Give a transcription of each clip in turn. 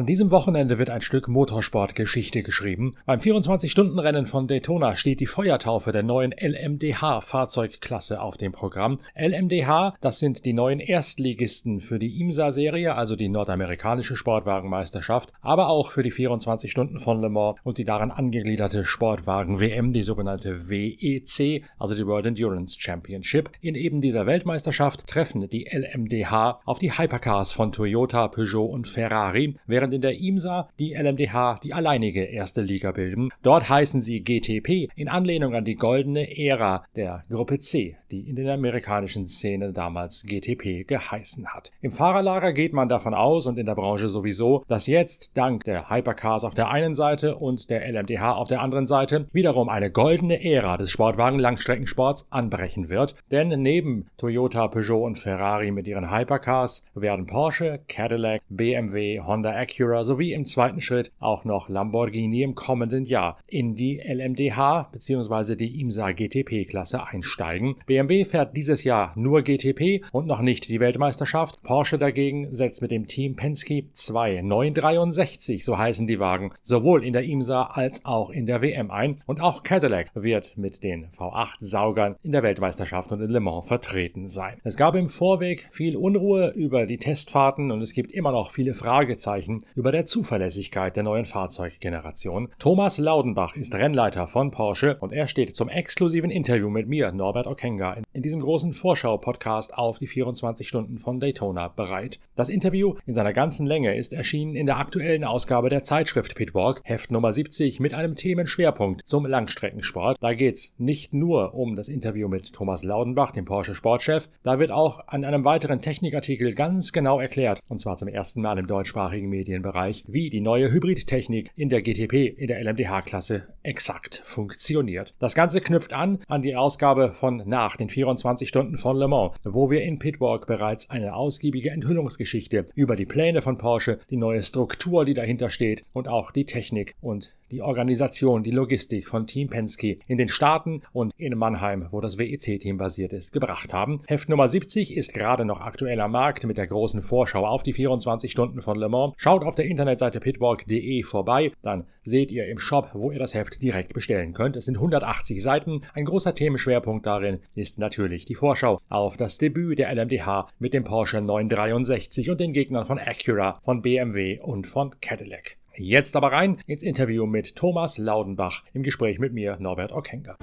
An diesem Wochenende wird ein Stück Motorsportgeschichte geschrieben. Beim 24-Stunden-Rennen von Daytona steht die Feuertaufe der neuen LMDH-Fahrzeugklasse auf dem Programm. LMDH, das sind die neuen Erstligisten für die IMSA-Serie, also die nordamerikanische Sportwagenmeisterschaft, aber auch für die 24 Stunden von Le Mans und die daran angegliederte Sportwagen-WM, die sogenannte WEC, also die World Endurance Championship. In eben dieser Weltmeisterschaft treffen die LMDH auf die Hypercars von Toyota, Peugeot und Ferrari, während in der IMSA die LMDH die alleinige erste Liga bilden. Dort heißen sie GTP in Anlehnung an die goldene Ära der Gruppe C, die in der amerikanischen Szene damals GTP geheißen hat. Im Fahrerlager geht man davon aus und in der Branche sowieso, dass jetzt dank der Hypercars auf der einen Seite und der LMDH auf der anderen Seite wiederum eine goldene Ära des Sportwagen-Langstreckensports anbrechen wird. Denn neben Toyota, Peugeot und Ferrari mit ihren Hypercars werden Porsche, Cadillac, BMW, Honda Acura sowie im zweiten Schritt auch noch Lamborghini im kommenden Jahr in die LMDH bzw. die IMSA GTP-Klasse einsteigen. BMW fährt dieses Jahr nur GTP und noch nicht die Weltmeisterschaft. Porsche dagegen setzt mit dem Team Penske 2 963, so heißen die Wagen, sowohl in der IMSA als auch in der WM ein. Und auch Cadillac wird mit den V8-Saugern in der Weltmeisterschaft und in Le Mans vertreten sein. Es gab im Vorweg viel Unruhe über die Testfahrten und es gibt immer noch viele Fragezeichen über der Zuverlässigkeit der neuen Fahrzeuggeneration. Thomas Laudenbach ist Rennleiter von Porsche und er steht zum exklusiven Interview mit mir, Norbert Okenga, in diesem großen Vorschau-Podcast auf die 24 Stunden von Daytona bereit. Das Interview in seiner ganzen Länge ist erschienen in der aktuellen Ausgabe der Zeitschrift Pitwalk, Heft Nummer 70, mit einem Themenschwerpunkt zum Langstreckensport. Da geht's nicht nur um das Interview mit Thomas Laudenbach, dem Porsche Sportchef, da wird auch an einem weiteren Technikartikel ganz genau erklärt, und zwar zum ersten Mal im deutschsprachigen Medienbereich, wie die neue Hybridtechnik in der GTP, in der LMDH-Klasse exakt funktioniert. Das Ganze knüpft an an die Ausgabe von nach den 24 Stunden von Le Mans, wo wir in Pitwalk bereits eine ausgiebige Enthüllungsgeschichte über die Pläne von Porsche, die neue Struktur, die dahinter steht und auch die Technik und die Organisation, die Logistik von Team Penske in den Staaten und in Mannheim, wo das WEC-Team basiert ist, gebracht haben. Heft Nummer 70 ist gerade noch aktuell am Markt mit der großen Vorschau auf die 24 Stunden von Le Mans. Schaut auf der Internetseite pitwalk.de vorbei, dann seht ihr im Shop, wo ihr das Heft direkt bestellen könnt. Es sind 180 Seiten. Ein großer Themenschwerpunkt darin ist natürlich die Vorschau auf das Debüt der LMDH mit dem Porsche 963 und den Gegnern von Acura, von BMW und von Cadillac. Jetzt aber rein ins Interview mit Thomas Laudenbach im Gespräch mit mir, Norbert Ockenger.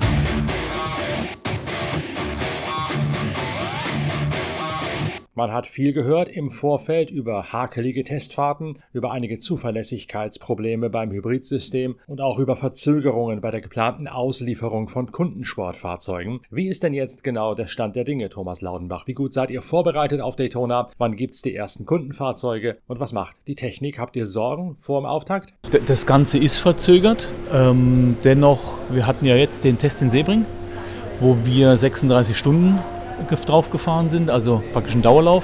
Man hat viel gehört im Vorfeld über hakelige Testfahrten, über einige Zuverlässigkeitsprobleme beim Hybridsystem und auch über Verzögerungen bei der geplanten Auslieferung von Kundensportfahrzeugen. Wie ist denn jetzt genau der Stand der Dinge, Thomas Laudenbach? Wie gut seid ihr vorbereitet auf Daytona? Wann gibt's die ersten Kundenfahrzeuge? Und was macht die Technik? Habt ihr Sorgen vor dem Auftakt? Das Ganze ist verzögert. Ähm, dennoch, wir hatten ja jetzt den Test in Sebring, wo wir 36 Stunden drauf gefahren sind, also praktisch ein Dauerlauf.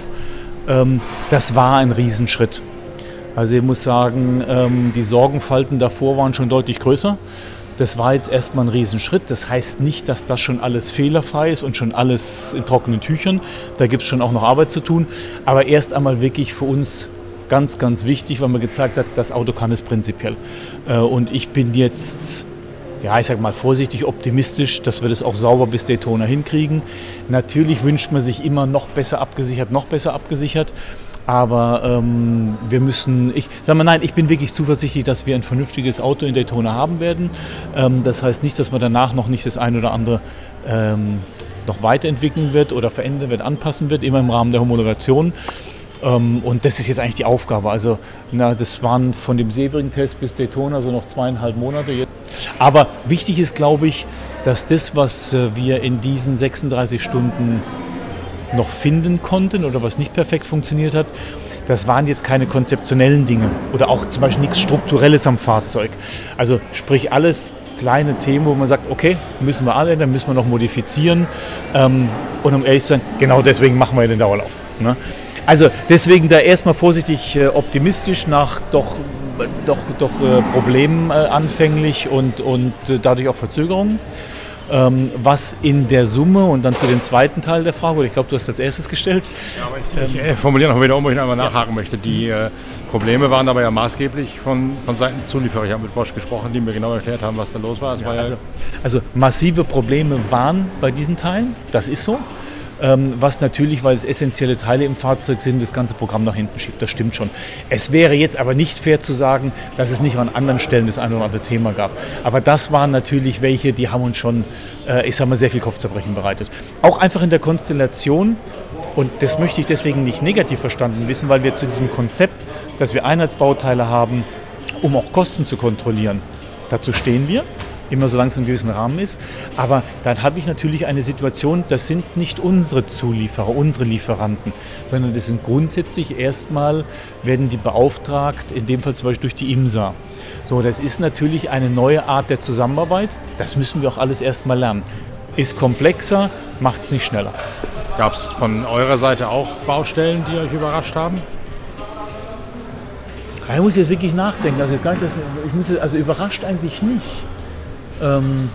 Ähm, das war ein Riesenschritt. Also ich muss sagen, ähm, die Sorgenfalten davor waren schon deutlich größer. Das war jetzt erstmal ein Riesenschritt. Das heißt nicht, dass das schon alles fehlerfrei ist und schon alles in trockenen Tüchern. Da gibt es schon auch noch Arbeit zu tun. Aber erst einmal wirklich für uns ganz, ganz wichtig, weil man gezeigt hat, das Auto kann es prinzipiell. Äh, und ich bin jetzt ja, ich sag mal vorsichtig optimistisch, dass wir das auch sauber bis Daytona hinkriegen. Natürlich wünscht man sich immer noch besser abgesichert, noch besser abgesichert. Aber ähm, wir müssen, ich sage mal, nein, ich bin wirklich zuversichtlich, dass wir ein vernünftiges Auto in Daytona haben werden. Ähm, das heißt nicht, dass man danach noch nicht das eine oder andere ähm, noch weiterentwickeln wird oder verändern wird, anpassen wird, immer im Rahmen der Homologation. Ähm, und das ist jetzt eigentlich die Aufgabe. Also, na, das waren von dem Sebring-Test bis Daytona so noch zweieinhalb Monate. Aber wichtig ist, glaube ich, dass das, was äh, wir in diesen 36 Stunden noch finden konnten oder was nicht perfekt funktioniert hat, das waren jetzt keine konzeptionellen Dinge oder auch zum Beispiel nichts Strukturelles am Fahrzeug. Also sprich alles kleine Themen, wo man sagt, okay, müssen wir alle, dann müssen wir noch modifizieren. Ähm, und um ehrlich zu sein, genau deswegen machen wir den Dauerlauf. Also deswegen da erstmal vorsichtig äh, optimistisch nach doch, doch, doch äh, Problemen äh, anfänglich und, und dadurch auch Verzögerungen. ähm, was in der Summe und dann zu dem zweiten Teil der Frage, oder ich glaube, du hast als erstes gestellt. Ja, aber ich, ich formuliere noch wieder um, wo ich einmal nachhaken ja. möchte. Die Probleme waren aber ja maßgeblich von, von Seiten des Zulieferers. Ich habe mit Bosch gesprochen, die mir genau erklärt haben, was da los war. Ja, war also, also massive Probleme waren bei diesen Teilen, das ist so. Ähm, was natürlich, weil es essentielle Teile im Fahrzeug sind, das ganze Programm nach hinten schiebt. Das stimmt schon. Es wäre jetzt aber nicht fair zu sagen, dass es nicht an anderen Stellen das eine oder andere Thema gab. Aber das waren natürlich welche, die haben uns schon, äh, ich sage mal, sehr viel Kopfzerbrechen bereitet. Auch einfach in der Konstellation, und das möchte ich deswegen nicht negativ verstanden wissen, weil wir zu diesem Konzept, dass wir Einheitsbauteile haben, um auch Kosten zu kontrollieren, dazu stehen wir immer solange es in einem gewissen Rahmen ist. Aber dann habe ich natürlich eine Situation, das sind nicht unsere Zulieferer, unsere Lieferanten, sondern das sind grundsätzlich erstmal, werden die beauftragt, in dem Fall zum Beispiel durch die IMSA. So, das ist natürlich eine neue Art der Zusammenarbeit. Das müssen wir auch alles erstmal lernen. Ist komplexer, macht es nicht schneller. Gab es von eurer Seite auch Baustellen, die euch überrascht haben? Ich muss jetzt wirklich nachdenken. Also, jetzt gar nicht, ich muss, also überrascht eigentlich nicht. Ähm,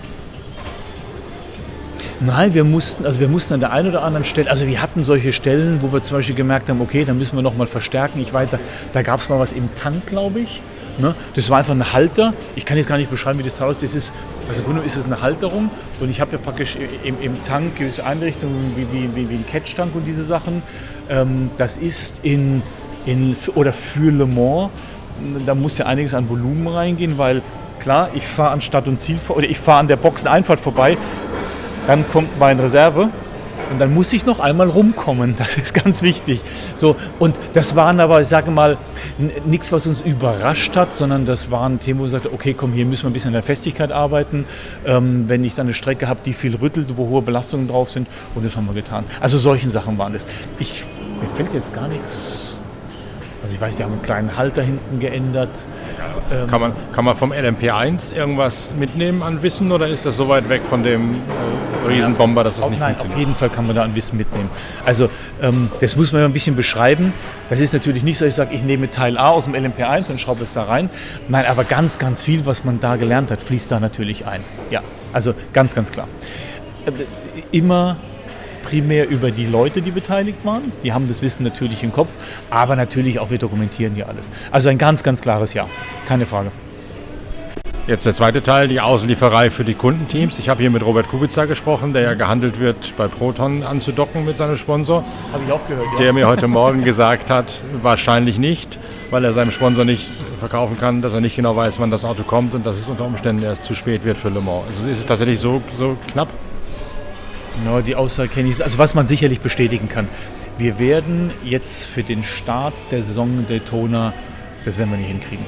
Nein, wir mussten, also wir mussten an der einen oder anderen Stelle, also wir hatten solche Stellen, wo wir zum Beispiel gemerkt haben, okay, da müssen wir nochmal verstärken. Ich weiß, da, gab es mal was im Tank, glaube ich. Ne? Das war einfach ein Halter. Ich kann jetzt gar nicht beschreiben, wie das aussieht. Das ist, also im Grunde ist es eine Halterung und ich habe ja praktisch im, im, Tank gewisse Einrichtungen wie, wie, wie, wie ein Catch-Tank und diese Sachen. Ähm, das ist in, in, oder für Le Mans, da muss ja einiges an Volumen reingehen, weil Klar, ich fahre an Stadt und Ziel oder ich fahre an der Boxeneinfahrt vorbei, dann kommt meine Reserve und dann muss ich noch einmal rumkommen. Das ist ganz wichtig. So, und das waren aber, ich sage mal, nichts, was uns überrascht hat, sondern das waren Themen, wo wir sagten, okay, komm, hier müssen wir ein bisschen an der Festigkeit arbeiten. Ähm, wenn ich dann eine Strecke habe, die viel rüttelt, wo hohe Belastungen drauf sind, und das haben wir getan. Also solchen Sachen waren. Ich, mir fällt jetzt gar nichts also ich weiß, wir haben einen kleinen Halter hinten geändert. Ähm kann, man, kann man vom LMP1 irgendwas mitnehmen an Wissen oder ist das so weit weg von dem äh, Riesenbomber, dass es das nicht nein, funktioniert? Auf jeden Fall kann man da ein Wissen mitnehmen. Also ähm, das muss man ein bisschen beschreiben. Das ist natürlich nicht so, dass ich sage, ich nehme Teil A aus dem LMP1 und schraube es da rein. Nein, aber ganz, ganz viel, was man da gelernt hat, fließt da natürlich ein. Ja, also ganz, ganz klar. Äh, immer primär über die Leute, die beteiligt waren. Die haben das Wissen natürlich im Kopf, aber natürlich auch wir dokumentieren hier alles. Also ein ganz, ganz klares Ja, keine Frage. Jetzt der zweite Teil, die Auslieferei für die Kundenteams. Ich habe hier mit Robert Kubica gesprochen, der ja gehandelt wird, bei Proton anzudocken mit seinem Sponsor. Habe ich auch gehört, ja. Der mir heute Morgen gesagt hat, wahrscheinlich nicht, weil er seinem Sponsor nicht verkaufen kann, dass er nicht genau weiß, wann das Auto kommt und dass es unter Umständen erst zu spät wird für Le Mans. Also ist es tatsächlich so, so knapp? No, die Aussage kenne ich. Also was man sicherlich bestätigen kann. Wir werden jetzt für den Start der Saison Daytona, das werden wir nicht hinkriegen.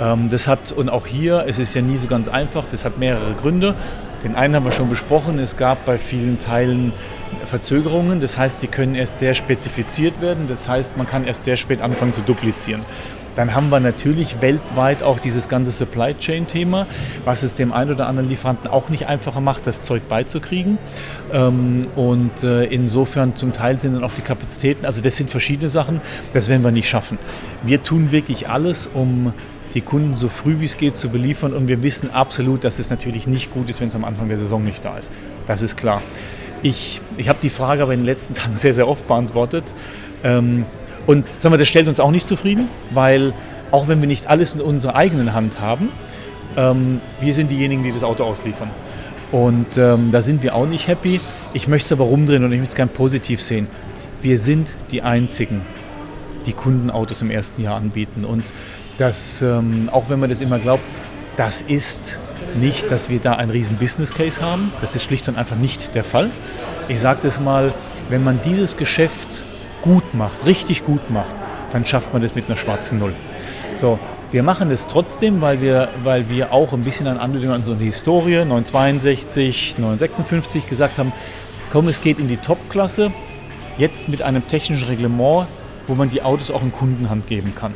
Ähm, das hat, und auch hier, es ist ja nie so ganz einfach, das hat mehrere Gründe. Den einen haben wir schon besprochen, es gab bei vielen Teilen Verzögerungen, das heißt, sie können erst sehr spezifiziert werden, das heißt, man kann erst sehr spät anfangen zu duplizieren. Dann haben wir natürlich weltweit auch dieses ganze Supply Chain Thema, was es dem einen oder anderen Lieferanten auch nicht einfacher macht, das Zeug beizukriegen. Ähm, und äh, insofern zum Teil sind dann auch die Kapazitäten, also das sind verschiedene Sachen, das werden wir nicht schaffen. Wir tun wirklich alles, um die Kunden so früh wie es geht zu beliefern und wir wissen absolut, dass es natürlich nicht gut ist, wenn es am Anfang der Saison nicht da ist. Das ist klar. Ich, ich habe die Frage aber in den letzten Tagen sehr, sehr oft beantwortet. Ähm, und sagen wir, das stellt uns auch nicht zufrieden, weil auch wenn wir nicht alles in unserer eigenen Hand haben, ähm, wir sind diejenigen, die das Auto ausliefern. Und ähm, da sind wir auch nicht happy. Ich möchte es aber rumdrehen und ich möchte es gerne positiv sehen. Wir sind die Einzigen, die Kundenautos im ersten Jahr anbieten. Und das, auch wenn man das immer glaubt, das ist nicht, dass wir da einen riesen Business Case haben. Das ist schlicht und einfach nicht der Fall. Ich sage das mal, wenn man dieses Geschäft gut macht, richtig gut macht, dann schafft man das mit einer schwarzen Null. So, wir machen es trotzdem, weil wir, weil wir auch ein bisschen an Anlehnung an so eine Historie 962, 956 gesagt haben, komm, es geht in die Top-Klasse, jetzt mit einem technischen Reglement, wo man die Autos auch in Kundenhand geben kann.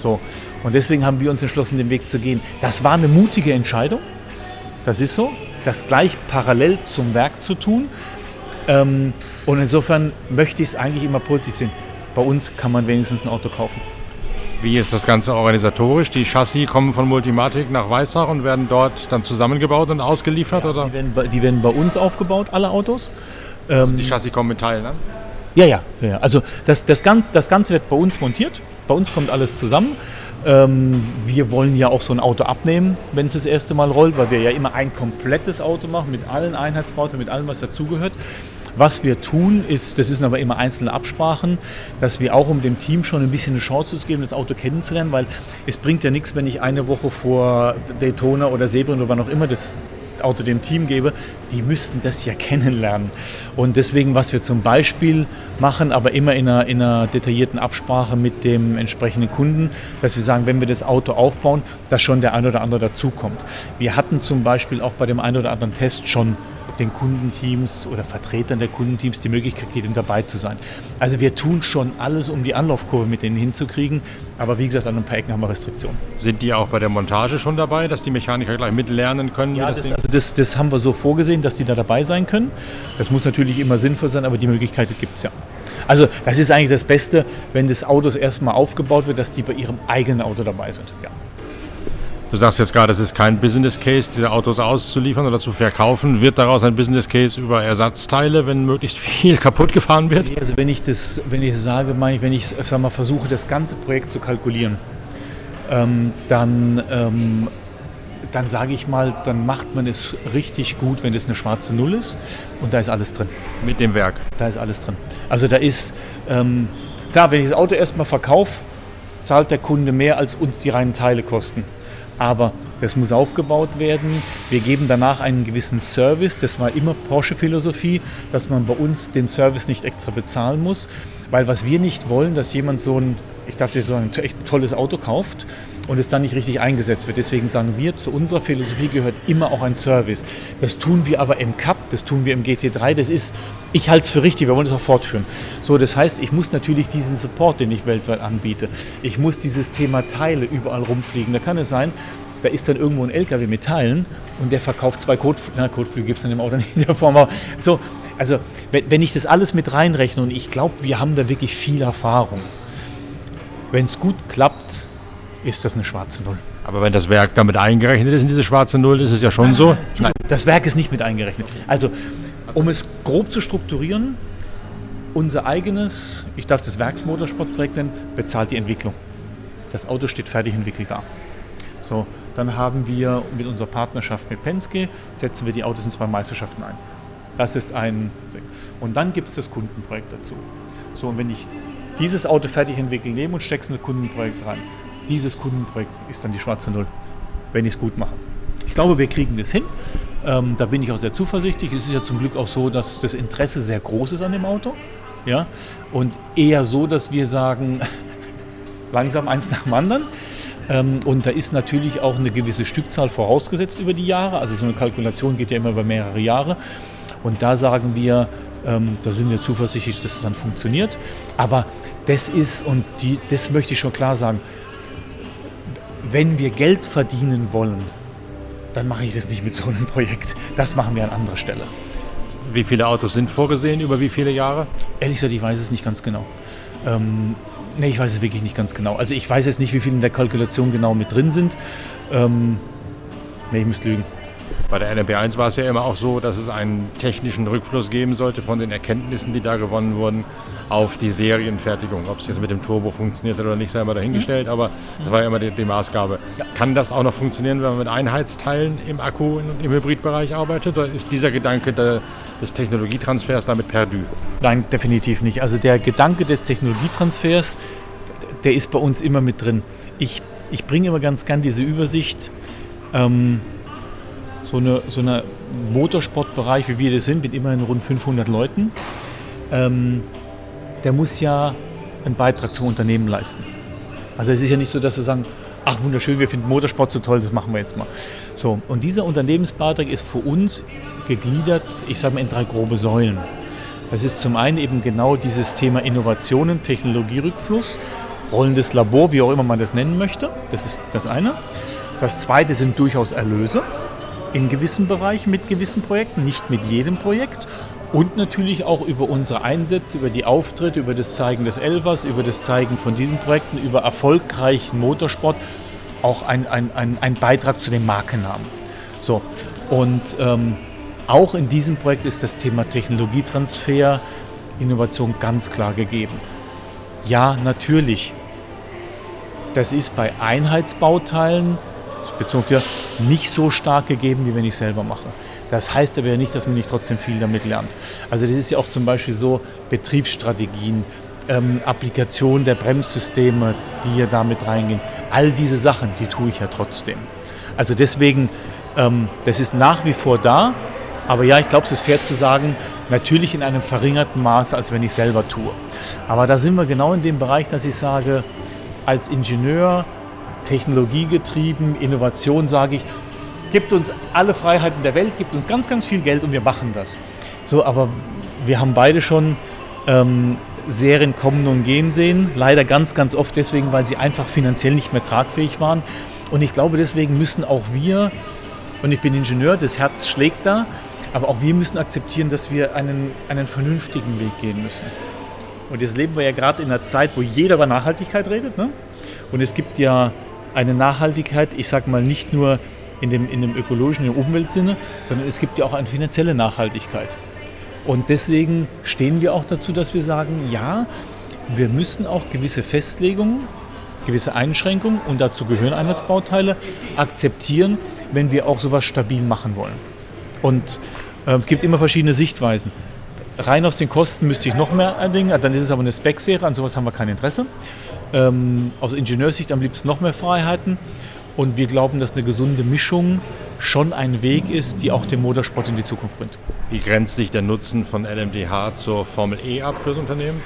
So, und deswegen haben wir uns entschlossen, den Weg zu gehen. Das war eine mutige Entscheidung, das ist so, das gleich parallel zum Werk zu tun. Ähm, und insofern möchte ich es eigentlich immer positiv sehen. Bei uns kann man wenigstens ein Auto kaufen. Wie ist das Ganze organisatorisch? Die Chassis kommen von Multimatic nach Weissach und werden dort dann zusammengebaut und ausgeliefert? Ja, oder? Die, werden bei, die werden bei uns aufgebaut, alle Autos. Also die Chassis kommen mit Teilen an? Ja, ja, ja. Also das, das, Ganze, das Ganze wird bei uns montiert. Bei uns kommt alles zusammen. Ähm, wir wollen ja auch so ein Auto abnehmen, wenn es das erste Mal rollt, weil wir ja immer ein komplettes Auto machen mit allen Einheitsbauten, mit allem, was dazugehört. Was wir tun, ist, das sind aber immer einzelne Absprachen, dass wir auch um dem Team schon ein bisschen eine Chance zu geben, das Auto kennenzulernen, weil es bringt ja nichts, wenn ich eine Woche vor Daytona oder Sebring oder wann auch immer das Auto dem Team gebe, die müssten das ja kennenlernen. Und deswegen, was wir zum Beispiel machen, aber immer in einer, in einer detaillierten Absprache mit dem entsprechenden Kunden, dass wir sagen, wenn wir das Auto aufbauen, dass schon der ein oder andere dazukommt. Wir hatten zum Beispiel auch bei dem einen oder anderen Test schon den Kundenteams oder Vertretern der Kundenteams die Möglichkeit gegeben, dabei zu sein. Also wir tun schon alles, um die Anlaufkurve mit denen hinzukriegen, aber wie gesagt, an ein paar Ecken haben wir Restriktionen. Sind die auch bei der Montage schon dabei, dass die Mechaniker gleich mitlernen können? Ja, das, das also das, das haben wir so vorgesehen, dass die da dabei sein können. Das muss natürlich immer sinnvoll sein, aber die Möglichkeit gibt es ja. Also das ist eigentlich das Beste, wenn das Auto erstmal aufgebaut wird, dass die bei ihrem eigenen Auto dabei sind. Ja. Du sagst jetzt gerade, es ist kein Business Case, diese Autos auszuliefern oder zu verkaufen. Wird daraus ein Business Case über Ersatzteile, wenn möglichst viel kaputt gefahren wird? Also wenn ich das, wenn ich sage, wenn ich sag mal, versuche, das ganze Projekt zu kalkulieren, ähm, dann, ähm, dann sage ich mal, dann macht man es richtig gut, wenn das eine schwarze Null ist und da ist alles drin. Mit dem Werk? Da ist alles drin. Also da ist, ähm, klar, wenn ich das Auto erstmal verkaufe, zahlt der Kunde mehr, als uns die reinen Teile kosten aber das muss aufgebaut werden. Wir geben danach einen gewissen Service. Das war immer Porsche-Philosophie, dass man bei uns den Service nicht extra bezahlen muss. Weil was wir nicht wollen, dass jemand so ein, ich darf dir sagen, echt tolles Auto kauft und es dann nicht richtig eingesetzt wird. Deswegen sagen wir, zu unserer Philosophie gehört immer auch ein Service. Das tun wir aber im Cup, das tun wir im GT3. Das ist, ich halte es für richtig, wir wollen es auch fortführen. So, das heißt, ich muss natürlich diesen Support, den ich weltweit anbiete, ich muss dieses Thema Teile überall rumfliegen. Da kann es sein, da ist dann irgendwo ein LKW mit Teilen und der verkauft zwei Kotflüge. Na, Kotflüge gibt es dann im Auto nicht in der Form. So, also, wenn ich das alles mit reinrechne und ich glaube, wir haben da wirklich viel Erfahrung. Wenn es gut klappt, ist das eine schwarze Null. Aber wenn das Werk damit eingerechnet ist in diese schwarze Null, ist es ja schon so. Nein, das Werk ist nicht mit eingerechnet. Also, um es grob zu strukturieren, unser eigenes, ich darf das Werksmotorsportprojekt nennen, bezahlt die Entwicklung. Das Auto steht fertig entwickelt da. So, dann haben wir mit unserer Partnerschaft mit Penske, setzen wir die Autos in zwei Meisterschaften ein. Das ist ein Ding. Und dann gibt es das Kundenprojekt dazu. So, und wenn ich dieses Auto fertig entwickle, nehme und stecke es in ein Kundenprojekt rein, dieses Kundenprojekt ist dann die schwarze Null, wenn ich es gut mache. Ich glaube, wir kriegen das hin. Ähm, da bin ich auch sehr zuversichtlich. Es ist ja zum Glück auch so, dass das Interesse sehr groß ist an dem Auto. Ja? Und eher so, dass wir sagen, langsam eins nach dem anderen. Ähm, und da ist natürlich auch eine gewisse Stückzahl vorausgesetzt über die Jahre. Also so eine Kalkulation geht ja immer über mehrere Jahre. Und da sagen wir, ähm, da sind wir zuversichtlich, dass es dann funktioniert. Aber das ist, und die, das möchte ich schon klar sagen, wenn wir Geld verdienen wollen, dann mache ich das nicht mit so einem Projekt. Das machen wir an anderer Stelle. Wie viele Autos sind vorgesehen, über wie viele Jahre? Ehrlich gesagt, ich weiß es nicht ganz genau. Ähm, nee, ich weiß es wirklich nicht ganz genau. Also ich weiß jetzt nicht, wie viele in der Kalkulation genau mit drin sind. Ähm, nee, ich müsste lügen. Bei der LMP1 war es ja immer auch so, dass es einen technischen Rückfluss geben sollte von den Erkenntnissen, die da gewonnen wurden, auf die Serienfertigung. Ob es jetzt mit dem Turbo funktioniert oder nicht, sei mal dahingestellt, mhm. aber das war ja immer die, die Maßgabe. Ja. Kann das auch noch funktionieren, wenn man mit Einheitsteilen im Akku und im Hybridbereich arbeitet? Oder ist dieser Gedanke der, des Technologietransfers damit perdu? Nein, definitiv nicht. Also der Gedanke des Technologietransfers, der ist bei uns immer mit drin. Ich, ich bringe immer ganz gern diese Übersicht. Ähm, so eine, so eine Motorsportbereich, wie wir das sind, mit immerhin rund 500 Leuten, ähm, der muss ja einen Beitrag zum Unternehmen leisten. Also es ist ja nicht so, dass wir sagen, ach wunderschön, wir finden Motorsport so toll, das machen wir jetzt mal. So, und dieser Unternehmensbeitrag ist für uns gegliedert, ich sage mal, in drei grobe Säulen. Das ist zum einen eben genau dieses Thema Innovationen, Technologierückfluss, rollendes Labor, wie auch immer man das nennen möchte. Das ist das eine. Das zweite sind durchaus Erlöse in gewissen Bereichen mit gewissen Projekten, nicht mit jedem Projekt. Und natürlich auch über unsere Einsätze, über die Auftritte, über das Zeigen des Elvers, über das Zeigen von diesen Projekten, über erfolgreichen Motorsport auch ein, ein, ein, ein Beitrag zu dem Markennamen. So, und ähm, auch in diesem Projekt ist das Thema Technologietransfer, Innovation ganz klar gegeben. Ja, natürlich. Das ist bei Einheitsbauteilen, bezogen auf dir, nicht so stark gegeben, wie wenn ich selber mache. Das heißt aber ja nicht, dass man nicht trotzdem viel damit lernt. Also das ist ja auch zum Beispiel so Betriebsstrategien, ähm, Applikation der Bremssysteme, die hier damit reingehen. All diese Sachen, die tue ich ja trotzdem. Also deswegen, ähm, das ist nach wie vor da. Aber ja, ich glaube, es ist fair zu sagen, natürlich in einem verringerten Maße, als wenn ich selber tue. Aber da sind wir genau in dem Bereich, dass ich sage, als Ingenieur, technologiegetrieben, Innovation, sage ich, gibt uns alle Freiheiten der Welt, gibt uns ganz, ganz viel Geld und wir machen das. So, aber wir haben beide schon ähm, Serien kommen und gehen sehen. Leider ganz, ganz oft deswegen, weil sie einfach finanziell nicht mehr tragfähig waren. Und ich glaube, deswegen müssen auch wir, und ich bin Ingenieur, das Herz schlägt da, aber auch wir müssen akzeptieren, dass wir einen, einen vernünftigen Weg gehen müssen. Und jetzt leben wir ja gerade in einer Zeit, wo jeder über Nachhaltigkeit redet. Ne? Und es gibt ja eine Nachhaltigkeit, ich sage mal nicht nur in dem, in dem ökologischen, im Umweltsinne, sondern es gibt ja auch eine finanzielle Nachhaltigkeit. Und deswegen stehen wir auch dazu, dass wir sagen, ja, wir müssen auch gewisse Festlegungen, gewisse Einschränkungen, und dazu gehören Einheitsbauteile, akzeptieren, wenn wir auch sowas stabil machen wollen. Und es äh, gibt immer verschiedene Sichtweisen. Rein aus den Kosten müsste ich noch mehr erdingen, dann ist es aber eine Spec-Serie, an sowas haben wir kein Interesse. Ähm, aus Ingenieurssicht am liebsten noch mehr Freiheiten. Und wir glauben, dass eine gesunde Mischung schon ein Weg ist, die auch den Motorsport in die Zukunft bringt. Wie grenzt sich der Nutzen von LMDH zur Formel E ab für das Unternehmen?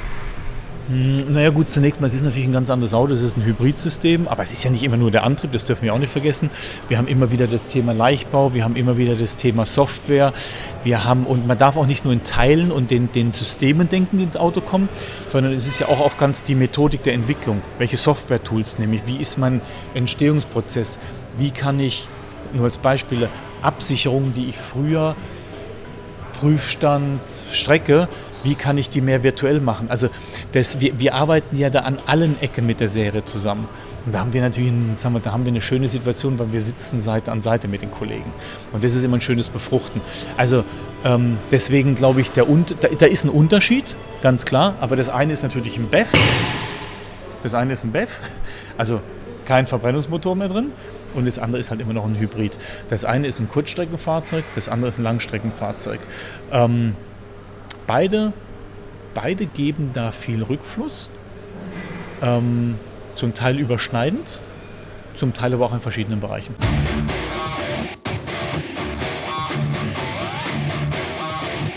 Hm, naja gut, zunächst mal, es ist natürlich ein ganz anderes Auto, es ist ein Hybridsystem, aber es ist ja nicht immer nur der Antrieb, das dürfen wir auch nicht vergessen. Wir haben immer wieder das Thema Leichtbau, wir haben immer wieder das Thema Software, wir haben, und man darf auch nicht nur in Teilen und den, den Systemen denken, die ins Auto kommen, sondern es ist ja auch oft ganz die Methodik der Entwicklung. Welche Software-Tools nehme ich, wie ist mein Entstehungsprozess, wie kann ich, nur als Beispiele, Absicherungen, die ich früher Prüfstand, Strecke, wie kann ich die mehr virtuell machen? Also das, wir, wir arbeiten ja da an allen Ecken mit der Serie zusammen. Und da haben wir natürlich sagen wir, da haben wir eine schöne Situation, weil wir sitzen Seite an Seite mit den Kollegen. Und das ist immer ein schönes Befruchten. Also ähm, deswegen glaube ich, der, da, da ist ein Unterschied, ganz klar. Aber das eine ist natürlich ein BEF. Das eine ist ein BEF, also kein Verbrennungsmotor mehr drin. Und das andere ist halt immer noch ein Hybrid. Das eine ist ein Kurzstreckenfahrzeug, das andere ist ein Langstreckenfahrzeug. Ähm, beide, beide geben da viel Rückfluss, ähm, zum Teil überschneidend, zum Teil aber auch in verschiedenen Bereichen.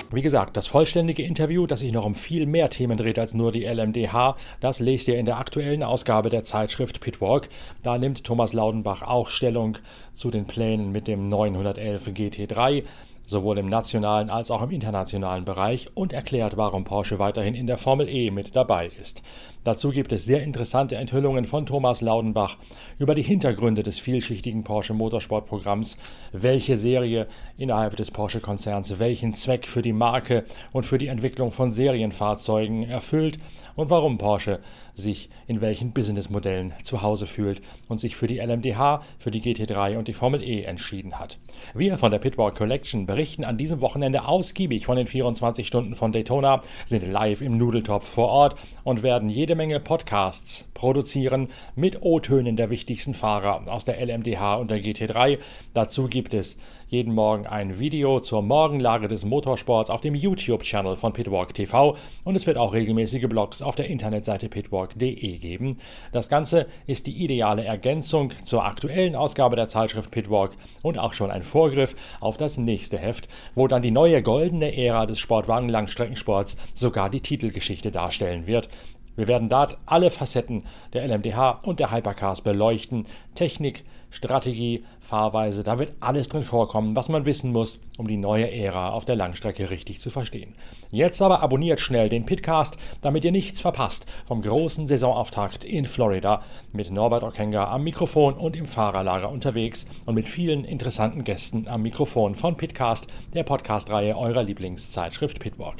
Wie gesagt, das vollständige Interview, das sich noch um viel mehr Themen dreht als nur die LMDH, das lest ihr in der aktuellen Ausgabe der Zeitschrift Pitwalk. Da nimmt Thomas Laudenbach auch Stellung zu den Plänen mit dem 911 GT3 sowohl im nationalen als auch im internationalen Bereich und erklärt, warum Porsche weiterhin in der Formel E mit dabei ist. Dazu gibt es sehr interessante Enthüllungen von Thomas Laudenbach über die Hintergründe des vielschichtigen Porsche Motorsportprogramms, welche Serie innerhalb des Porsche-Konzerns welchen Zweck für die Marke und für die Entwicklung von Serienfahrzeugen erfüllt und warum Porsche sich in welchen Businessmodellen zu Hause fühlt und sich für die LMDH, für die GT3 und die Formel E entschieden hat. Wir von der Pitwalk Collection berichten an diesem Wochenende ausgiebig von den 24 Stunden von Daytona, sind live im Nudeltopf vor Ort und werden jede Menge Podcasts produzieren mit O-Tönen der wichtigsten Fahrer aus der LMDH und der GT3. Dazu gibt es jeden Morgen ein Video zur Morgenlage des Motorsports auf dem YouTube-Channel von Pitwalk TV und es wird auch regelmäßige Blogs auf der Internetseite pitwalk.de geben. Das Ganze ist die ideale Ergänzung zur aktuellen Ausgabe der Zeitschrift Pitwalk und auch schon ein Vorgriff auf das nächste Heft, wo dann die neue goldene Ära des Sportwagen-Langstreckensports sogar die Titelgeschichte darstellen wird. Wir werden dort alle Facetten der LMDH und der Hypercars beleuchten. Technik, Strategie, Fahrweise, da wird alles drin vorkommen, was man wissen muss, um die neue Ära auf der Langstrecke richtig zu verstehen. Jetzt aber abonniert schnell den Pitcast, damit ihr nichts verpasst vom großen Saisonauftakt in Florida mit Norbert Okenga am Mikrofon und im Fahrerlager unterwegs und mit vielen interessanten Gästen am Mikrofon von Pitcast, der Podcast-Reihe eurer Lieblingszeitschrift Pitwalk.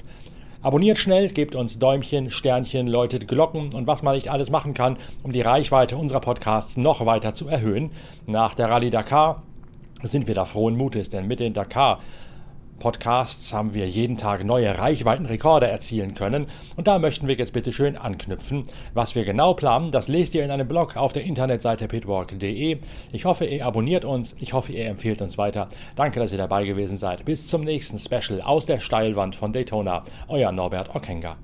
Abonniert schnell, gebt uns Däumchen, Sternchen, läutet Glocken und was man nicht alles machen kann, um die Reichweite unserer Podcasts noch weiter zu erhöhen. Nach der Rallye Dakar sind wir da frohen Mutes, denn mit den Dakar Podcasts haben wir jeden Tag neue Reichweitenrekorde erzielen können und da möchten wir jetzt bitte schön anknüpfen. Was wir genau planen, das lest ihr in einem Blog auf der Internetseite pitwalk.de. Ich hoffe, ihr abonniert uns, ich hoffe, ihr empfehlt uns weiter. Danke, dass ihr dabei gewesen seid. Bis zum nächsten Special aus der Steilwand von Daytona. Euer Norbert Okenga.